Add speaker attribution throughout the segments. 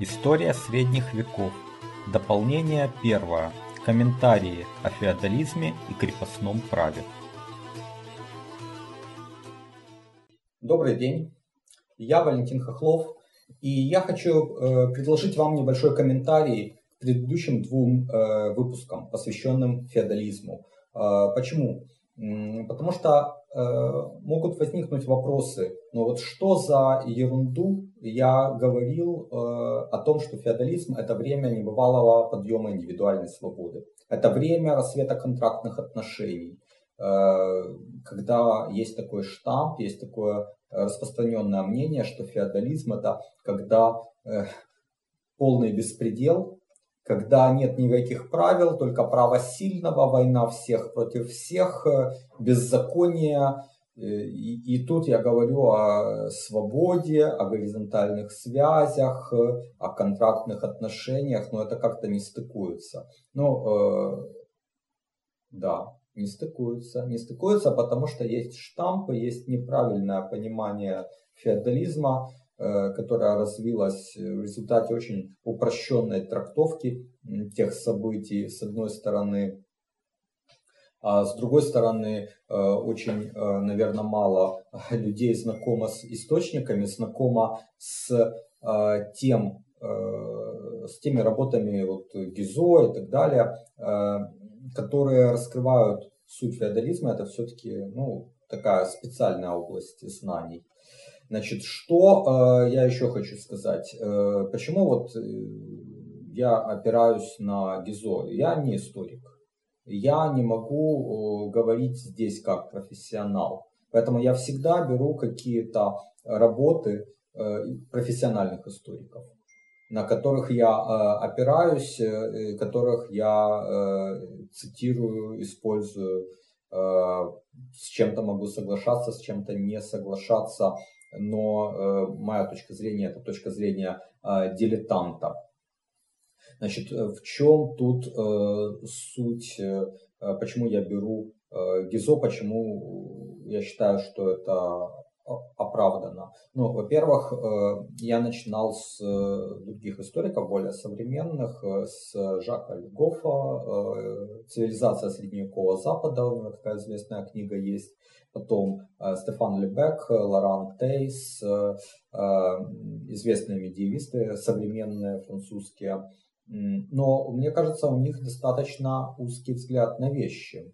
Speaker 1: История средних веков. Дополнение первое. Комментарии о феодализме и крепостном праве.
Speaker 2: Добрый день, я Валентин Хохлов, и я хочу э, предложить вам небольшой комментарий к предыдущим двум э, выпускам, посвященным феодализму. Э, почему? Потому что э, могут возникнуть вопросы, но вот что за ерунду я говорил э, о том, что феодализм это время небывалого подъема индивидуальной свободы. Это время рассвета контрактных отношений, э, когда есть такой штамп, есть такое распространенное мнение, что феодализм это когда э, полный беспредел, когда нет никаких правил, только право сильного, война всех против всех, э, беззаконие. Э, и, и тут я говорю о свободе, о горизонтальных связях, э, о контрактных отношениях, но это как-то не стыкуется. Ну, э, да, не стыкуются. Не стыкуются, потому что есть штампы, есть неправильное понимание феодализма, Э, которая развилась в результате очень упрощенной трактовки тех событий, с одной стороны, а с другой стороны, э, очень, э, наверное, мало людей знакомо с источниками, знакомо с тем, с теми работами вот Гизо и так далее, которые раскрывают суть феодализма. Это все-таки ну, такая специальная область знаний. Значит, что э, я еще хочу сказать? Э, почему вот э, я опираюсь на Гизо? Я не историк. Я не могу э, говорить здесь как профессионал. Поэтому я всегда беру какие-то работы э, профессиональных историков, на которых я э, опираюсь, которых я цитирую, использую, с чем-то могу соглашаться, с чем-то не соглашаться но моя точка зрения это точка зрения дилетанта. Значит, э, в чем тут суть, почему я беру ГИЗО, почему я считаю, что это оправдано. Ну, во-первых, я начинал с других историков, более современных, с Жака Льгофа «Цивилизация средневекового Запада», у него такая известная книга есть потом э, Стефан Лебек, Лоран Тейс, э, э, известные медиевисты современные французские. Но мне кажется, у них достаточно узкий взгляд на вещи.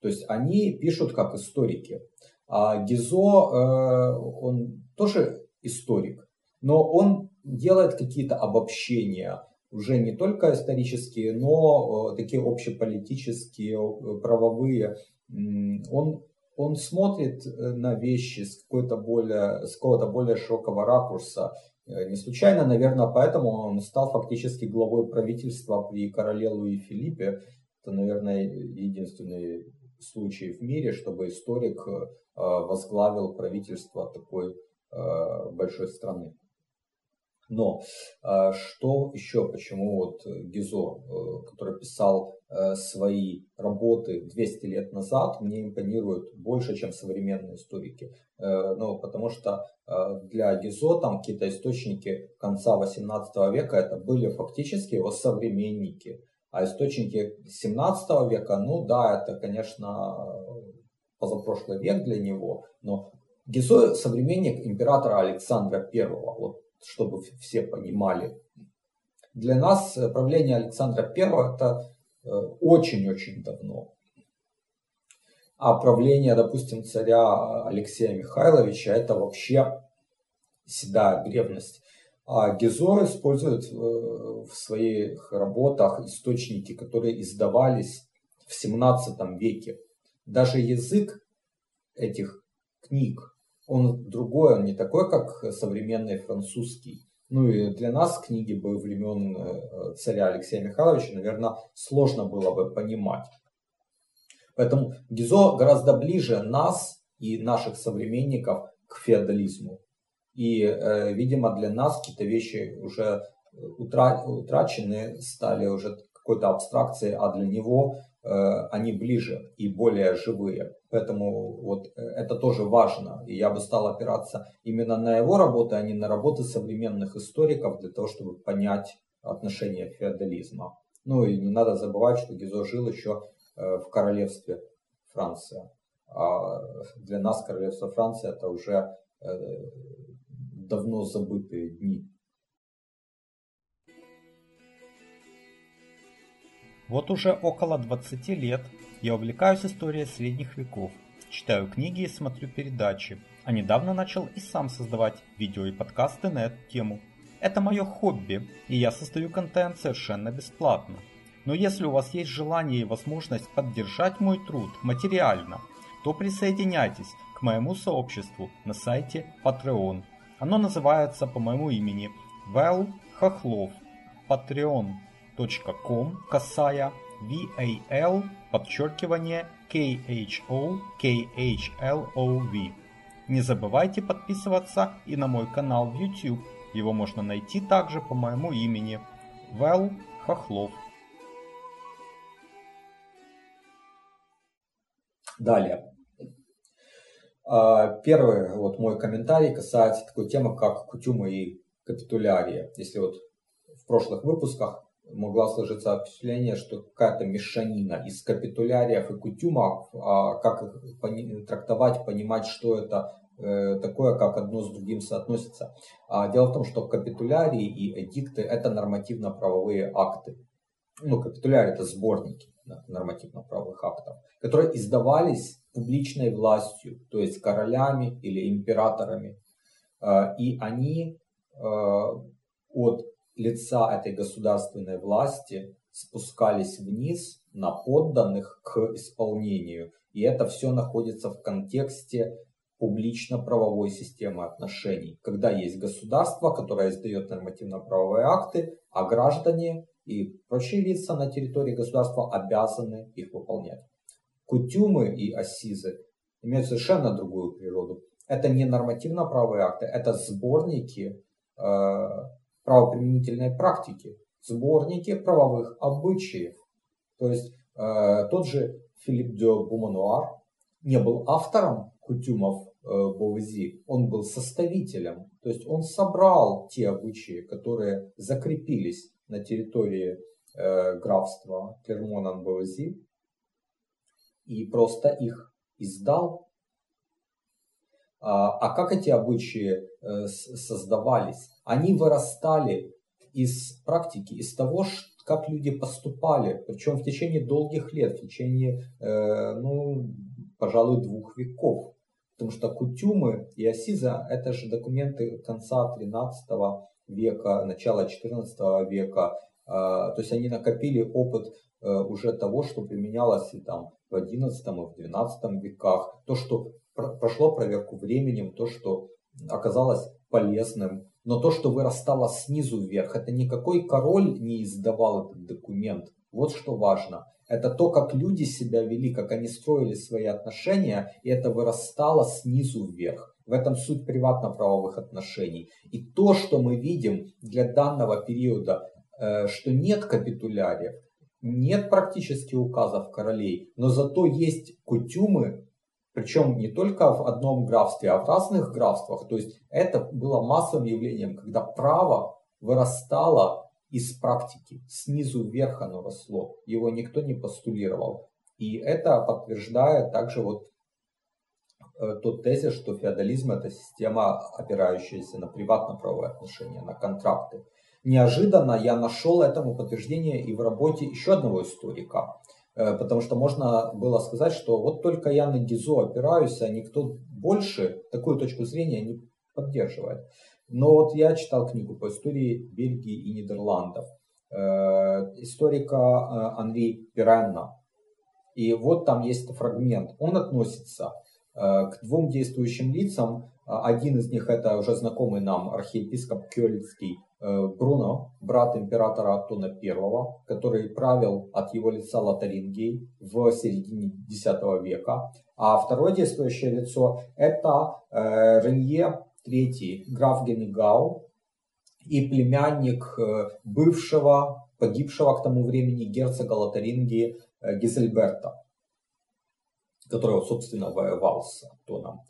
Speaker 2: То есть они пишут как историки. А Гизо, он тоже историк, но он делает какие-то обобщения, уже не только исторические, но такие общеполитические, правовые. Он он смотрит э, на вещи с какой-то более, с какого-то более широкого ракурса. Э, не случайно, наверное, поэтому он стал фактически главой правительства при короле Луи Филиппе. Это, наверное, единственный случай в мире, чтобы историк э, возглавил правительство такой большой страны. Но а, что еще, почему вот Гизо, э, который писал э, свои работы 200 лет назад, мне импонирует больше, чем современные историки. Э, ну, потому что для Гизо там какие-то источники конца 18 века это были фактически его современники. А источники 17 века, ну да, это, конечно, позапрошлый век для него, но Гизо современник императора Александра I. Вот чтобы все понимали. Для нас правление Александра I это э, очень-очень давно. А правление, допустим, царя Алексея Михайловича это вообще седая древность. А Гизо использует э, в своих работах источники, которые издавались в 17 веке. Даже язык этих книг он другой, он не такой, как современный французский. Ну и для нас книги бы времен э, царя Алексея Михайловича, наверное, сложно было бы понимать. Поэтому Гизо гораздо ближе нас и наших современников к феодализму. И, э, видимо, для нас какие-то вещи уже утрачены, стали уже какой-то абстракцией, а для него э, они ближе и более живые. Поэтому вот э, это тоже важно. И я бы стал опираться именно на его работы, а не на работы современных историков для того, чтобы понять отношения феодализма. Ну и не надо забывать, что Гизо жил еще э, в королевстве Франция. А для нас королевство Франции это уже э, давно забытые дни.
Speaker 1: Вот уже около 20 лет я увлекаюсь историей средних веков, читаю книги и смотрю передачи, а недавно начал и сам создавать видео и подкасты на эту тему. Это мое хобби, и я создаю контент совершенно бесплатно. Но если у вас есть желание и возможность поддержать мой труд материально, то присоединяйтесь к моему сообществу на сайте Patreon. Оно называется по моему имени Вэл Хохлов. patreon.com касая VAL подчеркивание KHO KHLOV. Не забывайте подписываться и на мой канал в YouTube. Его можно найти также по моему имени Вэл Хохлов.
Speaker 2: Далее. А, первый вот мой комментарий касается такой темы, как кутюмы и капитулярия. Если вот в прошлых выпусках могла сложиться впечатление, что какая-то мешанина из капитуляриев и кутюмов, а как их пони- трактовать, понимать, что это э, такое, как одно с другим соотносится. А дело в том, что капитулярии и эдикты это нормативно-правовые акты. Ну, капитулярии это сборники нормативно-правовых актов, которые издавались публичной властью, то есть королями или императорами. А, и они а, от лица этой государственной власти спускались вниз на подданных к исполнению. И это все находится в контексте публично-правовой системы отношений, когда есть государство, которое издает нормативно-правовые акты, а граждане и прочие лица на территории государства обязаны их выполнять. Кутюмы и ассизы имеют совершенно другую природу. Это не нормативно-правовые акты, это сборники э, правоприменительной практики, сборники правовых обычаев. То есть э, тот же Филипп де Бумануар не был автором кутюмов э, Бовези, он был составителем. То есть он собрал те обычаи, которые закрепились на территории э, графства Клермон-Ан-Бовези и просто их издал. А, а как эти обычаи э, создавались? Они вырастали из практики, из того, как люди поступали, причем в течение долгих лет, в течение, э, ну, пожалуй, двух веков. Потому что кутюмы и асиза – это же документы конца 13 века, начала 14 века. А, то есть они накопили опыт э, уже того, что применялось и там в 11 и в 12 веках. То, что прошло проверку временем, то, что оказалось полезным. Но то, что вырастало снизу вверх, это никакой король не издавал этот документ. Вот что важно. Это то, как люди себя вели, как они строили свои отношения, и это вырастало снизу вверх. В этом суть приватно-правовых отношений. И то, что мы видим для данного периода, э, что нет капитуляриев, нет практически указов королей, но зато есть кутюмы, причем не только в одном графстве, а в разных графствах. То есть это было массовым явлением, когда право вырастало из практики. Снизу вверх оно росло. Его никто не постулировал. И это подтверждает также вот э, тот тезис, что феодализм это система, опирающаяся на приватно-правовые отношения, на контракты. Неожиданно я нашел этому подтверждение и в работе еще одного историка, потому что можно было сказать, что вот только я на Гизо опираюсь, а никто больше такую точку зрения не поддерживает. Но вот я читал книгу по истории Бельгии и Нидерландов э, историка э, Анри Пиранна. И вот там есть фрагмент. Он относится к двум действующим лицам. Один из них это уже знакомый нам архиепископ Кёльцкий Э, Бруно, брат императора Аттона I, который правил от его лица Лотарингией в середине X века. А второе действующее лицо это э, Ренье III, граф Генегау и племянник э, бывшего, погибшего к тому времени герцога Лотарингии Гизельберта. который, собственно, воевал с Антоном.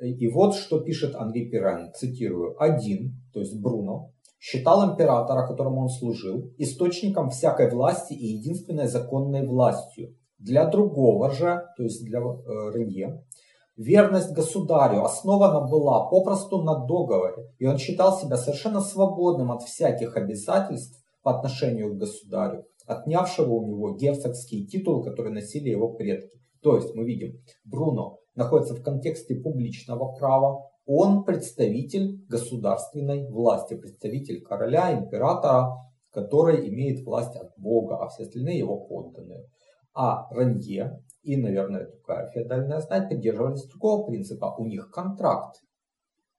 Speaker 2: И вот что пишет Анри Пирен, цитирую, «Один, то есть Бруно, считал императора, которому он служил, источником всякой власти и единственной законной властью. Для другого же, то есть для э, Ренье, верность государю основана была попросту на договоре, и он считал себя совершенно свободным от всяких обязательств по отношению к государю, отнявшего у него герцогский титул, который носили его предки. То есть мы видим, Бруно находится в контексте публичного права, он представитель государственной власти, представитель короля, императора, который имеет власть от Бога, а все остальные его подданные. А Ранье и, наверное, такая феодальная знать придерживались другого принципа. У них контракт.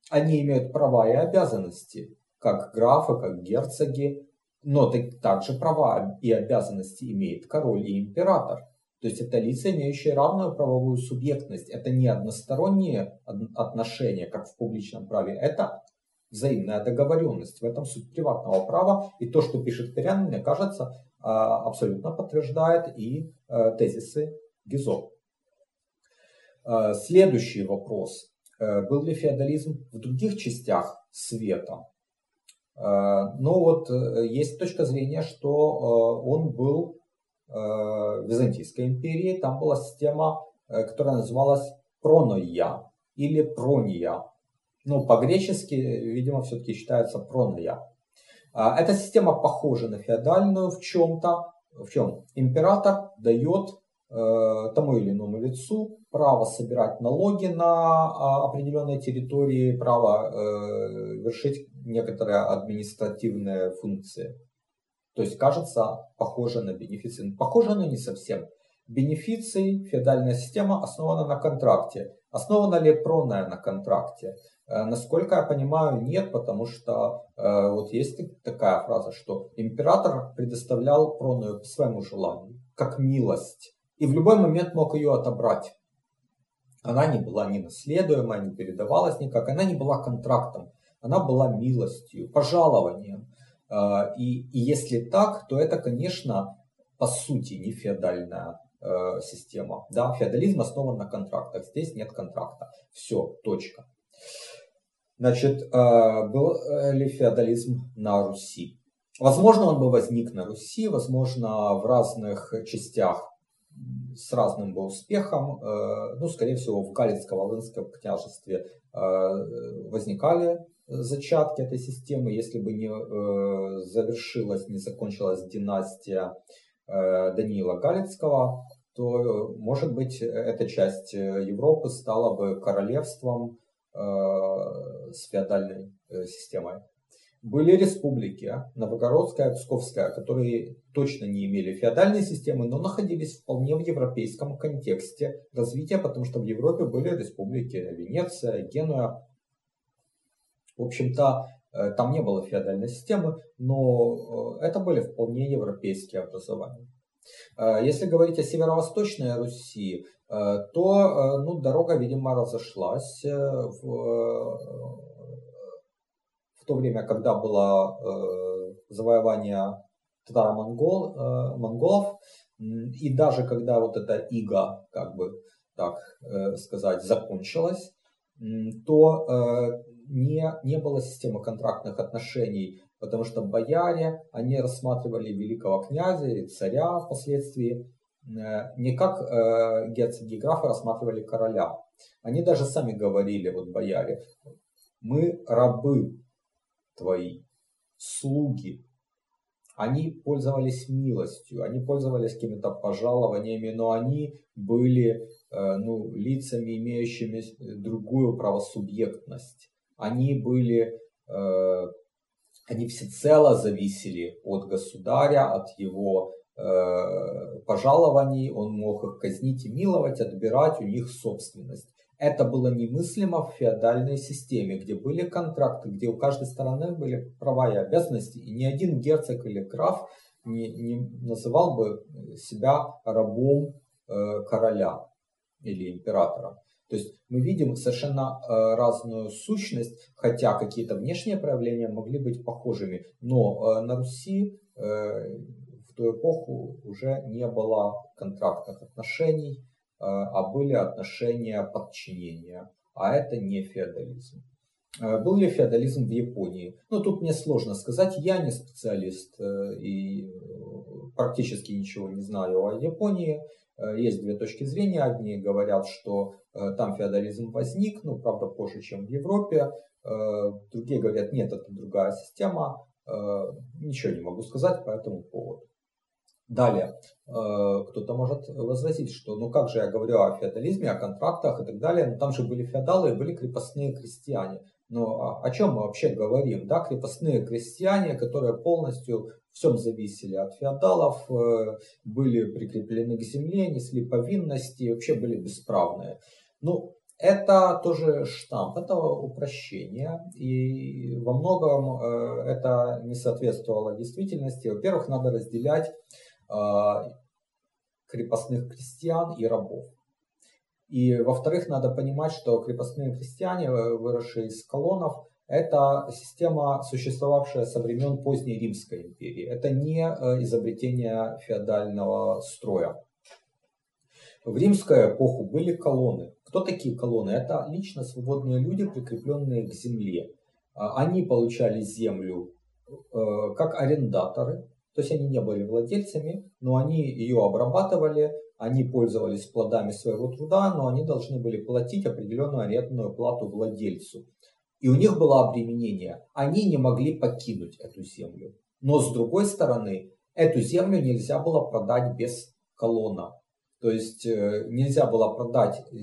Speaker 2: Они имеют права и обязанности, как графы, как герцоги, но также права и обязанности имеет король и император. То есть это лица, имеющие равную правовую субъектность. Это не односторонние отношения, как в публичном праве. Это взаимная договоренность. В этом суть приватного права. И то, что пишет Перян, мне кажется, а, абсолютно подтверждает и э, тезисы Гизо. Э, следующий вопрос. Э, был ли феодализм в других частях света? Но вот есть точка зрения, что он был Византийской империи, там была система, э, которая называлась проноя или прония. Ну, по-гречески, видимо, все-таки считается прония. А, эта система похожа на феодальную в чем-то. В чем? Император дает э, тому или иному лицу право собирать налоги на а, определенной территории, право вершить некоторые административные функции. То есть кажется похоже на бенефиции. Похоже, но не совсем. Бенефиции, феодальная система основана на контракте. Основана ли пронная на контракте? Э, насколько я понимаю, нет, потому что э, вот есть такая фраза, что император предоставлял проную по своему желанию, как милость, и в любой момент мог ее отобрать. Она не была ни наследуемая, не передавалась никак, она не была контрактом, она была милостью, пожалованием. А, и, и если так, то это, конечно, по сути не феодальная э, система. Да, феодализм основан на контрактах. Здесь нет контракта. Все, точка. Значит, э, был ли феодализм на Руси? Возможно, он бы возник на Руси, возможно, в разных частях с разным бы успехом. Э, ну, скорее всего, в Галицко-Волынском княжестве возникали зачатки этой системы, если бы не э, завершилась, не закончилась династия э, Даниила Галицкого, то, может быть, эта часть Европы стала бы королевством э, с феодальной системой. Были республики, Новгородская, Псковская, которые точно не имели феодальной системы, но находились вполне в европейском контексте развития, потому что в Европе были республики Венеция, Генуя, в общем-то, э, там не было феодальной системы, но э, это были вполне европейские образования. Э, если говорить о северо-восточной Руси, то ну, дорога, видимо, разошлась в, в то время, когда было завоевание татаро-монголов, и даже когда вот эта ига, как бы так сказать, закончилась, то не, не было системы контрактных отношений, потому что бояре, они рассматривали великого князя или царя впоследствии э, не как э, герцоги и графы рассматривали короля. Они даже сами говорили, вот бояре, мы рабы твои, слуги. Они пользовались милостью, они пользовались какими-то пожалованиями, но они были э, ну, лицами, имеющими другую правосубъектность. Они были, э, они всецело зависели от государя, от его э, пожалований, он мог их казнить и миловать, отбирать у них собственность. Это было немыслимо в феодальной системе, где были контракты, где у каждой стороны были права и обязанности, и ни один герцог или граф не, не называл бы себя рабом э, короля или императора. То есть мы видим совершенно э, разную сущность, хотя какие-то внешние проявления могли быть похожими. Но э, на Руси э, в ту эпоху уже не было контрактных отношений, а были отношения подчинения. А это не феодализм. Был ли феодализм в Японии? Ну, тут мне сложно сказать, я не специалист и практически ничего не знаю о Японии. Есть две точки зрения. Одни говорят, что там феодализм возник, ну, правда, позже, чем в Европе. Другие говорят, нет, это другая система. Ничего не могу сказать по этому поводу. Далее, э, кто-то может возразить, что ну как же я говорю о феодализме, о контрактах и так далее, но там же были феодалы и были крепостные крестьяне. Но о чем мы вообще говорим? Да, крепостные крестьяне, которые полностью всем зависели от феодалов, э, были прикреплены к земле, несли повинности, вообще были бесправные. Ну, это тоже штамп, это упрощение, и во многом э, это не соответствовало действительности. Во-первых, надо разделять а, крепостных крестьян и рабов. И во-вторых, надо понимать, что крепостные крестьяне, э, выросшие из колонов, это система, существовавшая со времен поздней Римской империи. Это не э, изобретение феодального строя. В римскую эпоху были колонны. Кто такие колонны? Это лично свободные люди, прикрепленные к земле. А, они получали землю э, как арендаторы, то есть они не были владельцами, но они ее обрабатывали, они пользовались плодами своего труда, но они должны были платить определенную арендную плату владельцу. И у них было обременение. Они не могли покинуть эту землю. Но с другой стороны, эту землю нельзя было продать без колонна. То есть э, нельзя было продать э,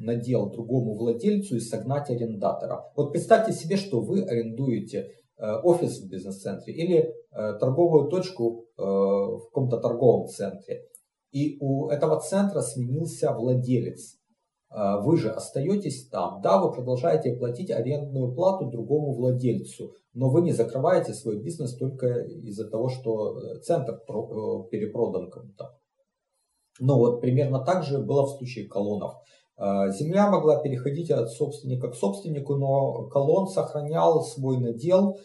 Speaker 2: надел другому владельцу и согнать арендатора. Вот представьте себе, что вы арендуете Э, офис в бизнес-центре или торговую точку в каком-то торговом центре. И у этого центра сменился владелец. Вы же остаетесь там. Да, вы продолжаете платить арендную плату другому владельцу, но вы не закрываете свой бизнес только из-за того, что центр перепродан кому-то. Но вот примерно так же было в случае колонов. Земля могла переходить от собственника к собственнику, но колон сохранял свой надел,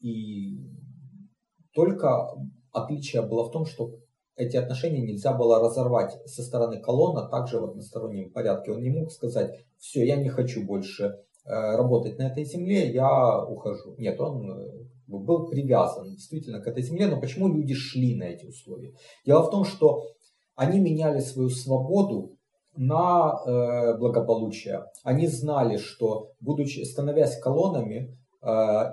Speaker 2: и только отличие было в том, что эти отношения нельзя было разорвать со стороны колонна, также в одностороннем порядке. Он не мог сказать, все, я не хочу больше э, работать на этой земле, я ухожу. Нет, он э, был привязан действительно к этой земле, но почему люди шли на эти условия? Дело в том, что они меняли свою свободу на э, благополучие. Они знали, что, будучи, становясь колоннами,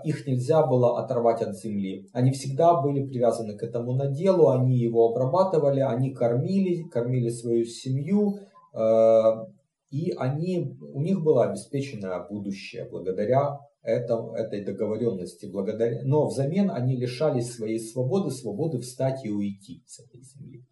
Speaker 2: их нельзя было оторвать от земли. Они всегда были привязаны к этому наделу, они его обрабатывали, они кормили, кормили свою семью, э, и они, у них было обеспеченное будущее благодаря этом, этой договоренности. Благодаря, но взамен они лишались своей свободы, свободы встать и уйти с этой земли.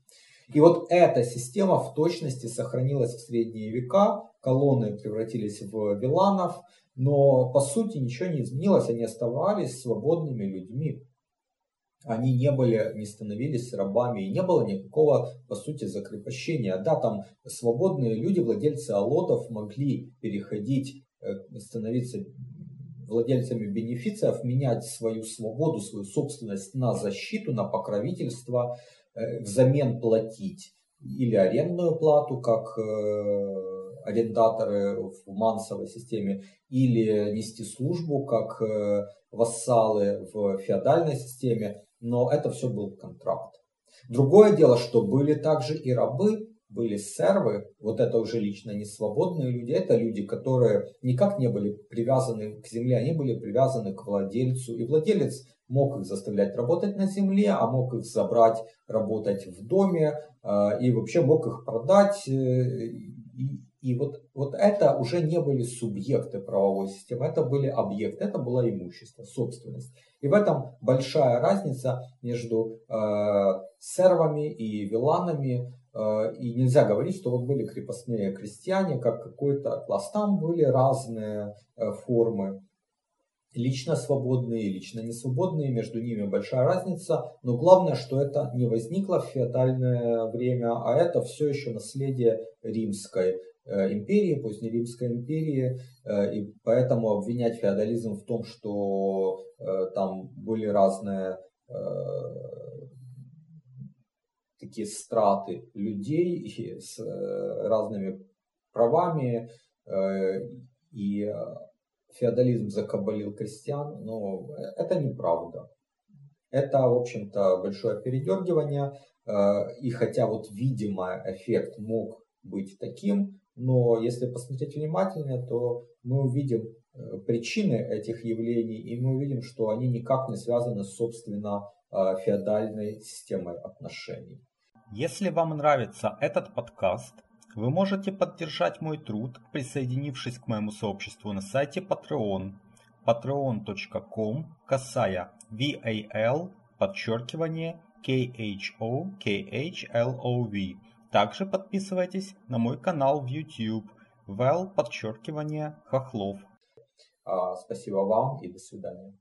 Speaker 2: И вот эта система в точности сохранилась в средние века, колонны превратились в виланов, но по сути ничего не изменилось, они оставались свободными людьми. Они не были, не становились рабами, и не было никакого, по сути, закрепощения. Да, там свободные люди, владельцы алотов, могли переходить, э, становиться владельцами бенефициев, менять свою свободу, свою собственность на защиту, на покровительство, взамен платить или арендную плату, как э, арендаторы в мансовой системе, или нести службу, как э, вассалы в феодальной системе, но это все был контракт. Другое дело, что были также и рабы, были сервы, вот это уже лично не свободные люди, это люди, которые никак не были привязаны к земле, они были привязаны к владельцу, и владелец мог их заставлять работать на земле, а мог их забрать работать в доме, а, и вообще мог их продать. Э, и, и вот, вот это уже не были субъекты правовой системы, это были объекты, это было имущество, собственность. И в этом большая разница между э, сервами и виланами. Э, и нельзя говорить, что вот были крепостные крестьяне, как какой-то класс. Там были разные э, формы лично свободные, лично не свободные, между ними большая разница, но главное, что это не возникло в феодальное время, а это все еще наследие римской э, империи, поздней римской империи, э, и поэтому обвинять феодализм в том, что э, там были разные такие страты людей с разными правами, и феодализм закабалил крестьян, но это неправда. Это, в общем-то, большое передергивание, и хотя вот видимо эффект мог быть таким, но если посмотреть внимательнее, то мы увидим э, причины этих явлений, и мы увидим, что они никак не связаны с, собственно, э, феодальной системой отношений.
Speaker 1: Если вам нравится этот подкаст, вы можете поддержать мой труд, присоединившись к моему сообществу на сайте Patreon patreon.com касая VAL подчеркивание KHO также подписывайтесь на мой канал в YouTube Вэл подчеркивание Хохлов.
Speaker 2: А, спасибо вам и до свидания.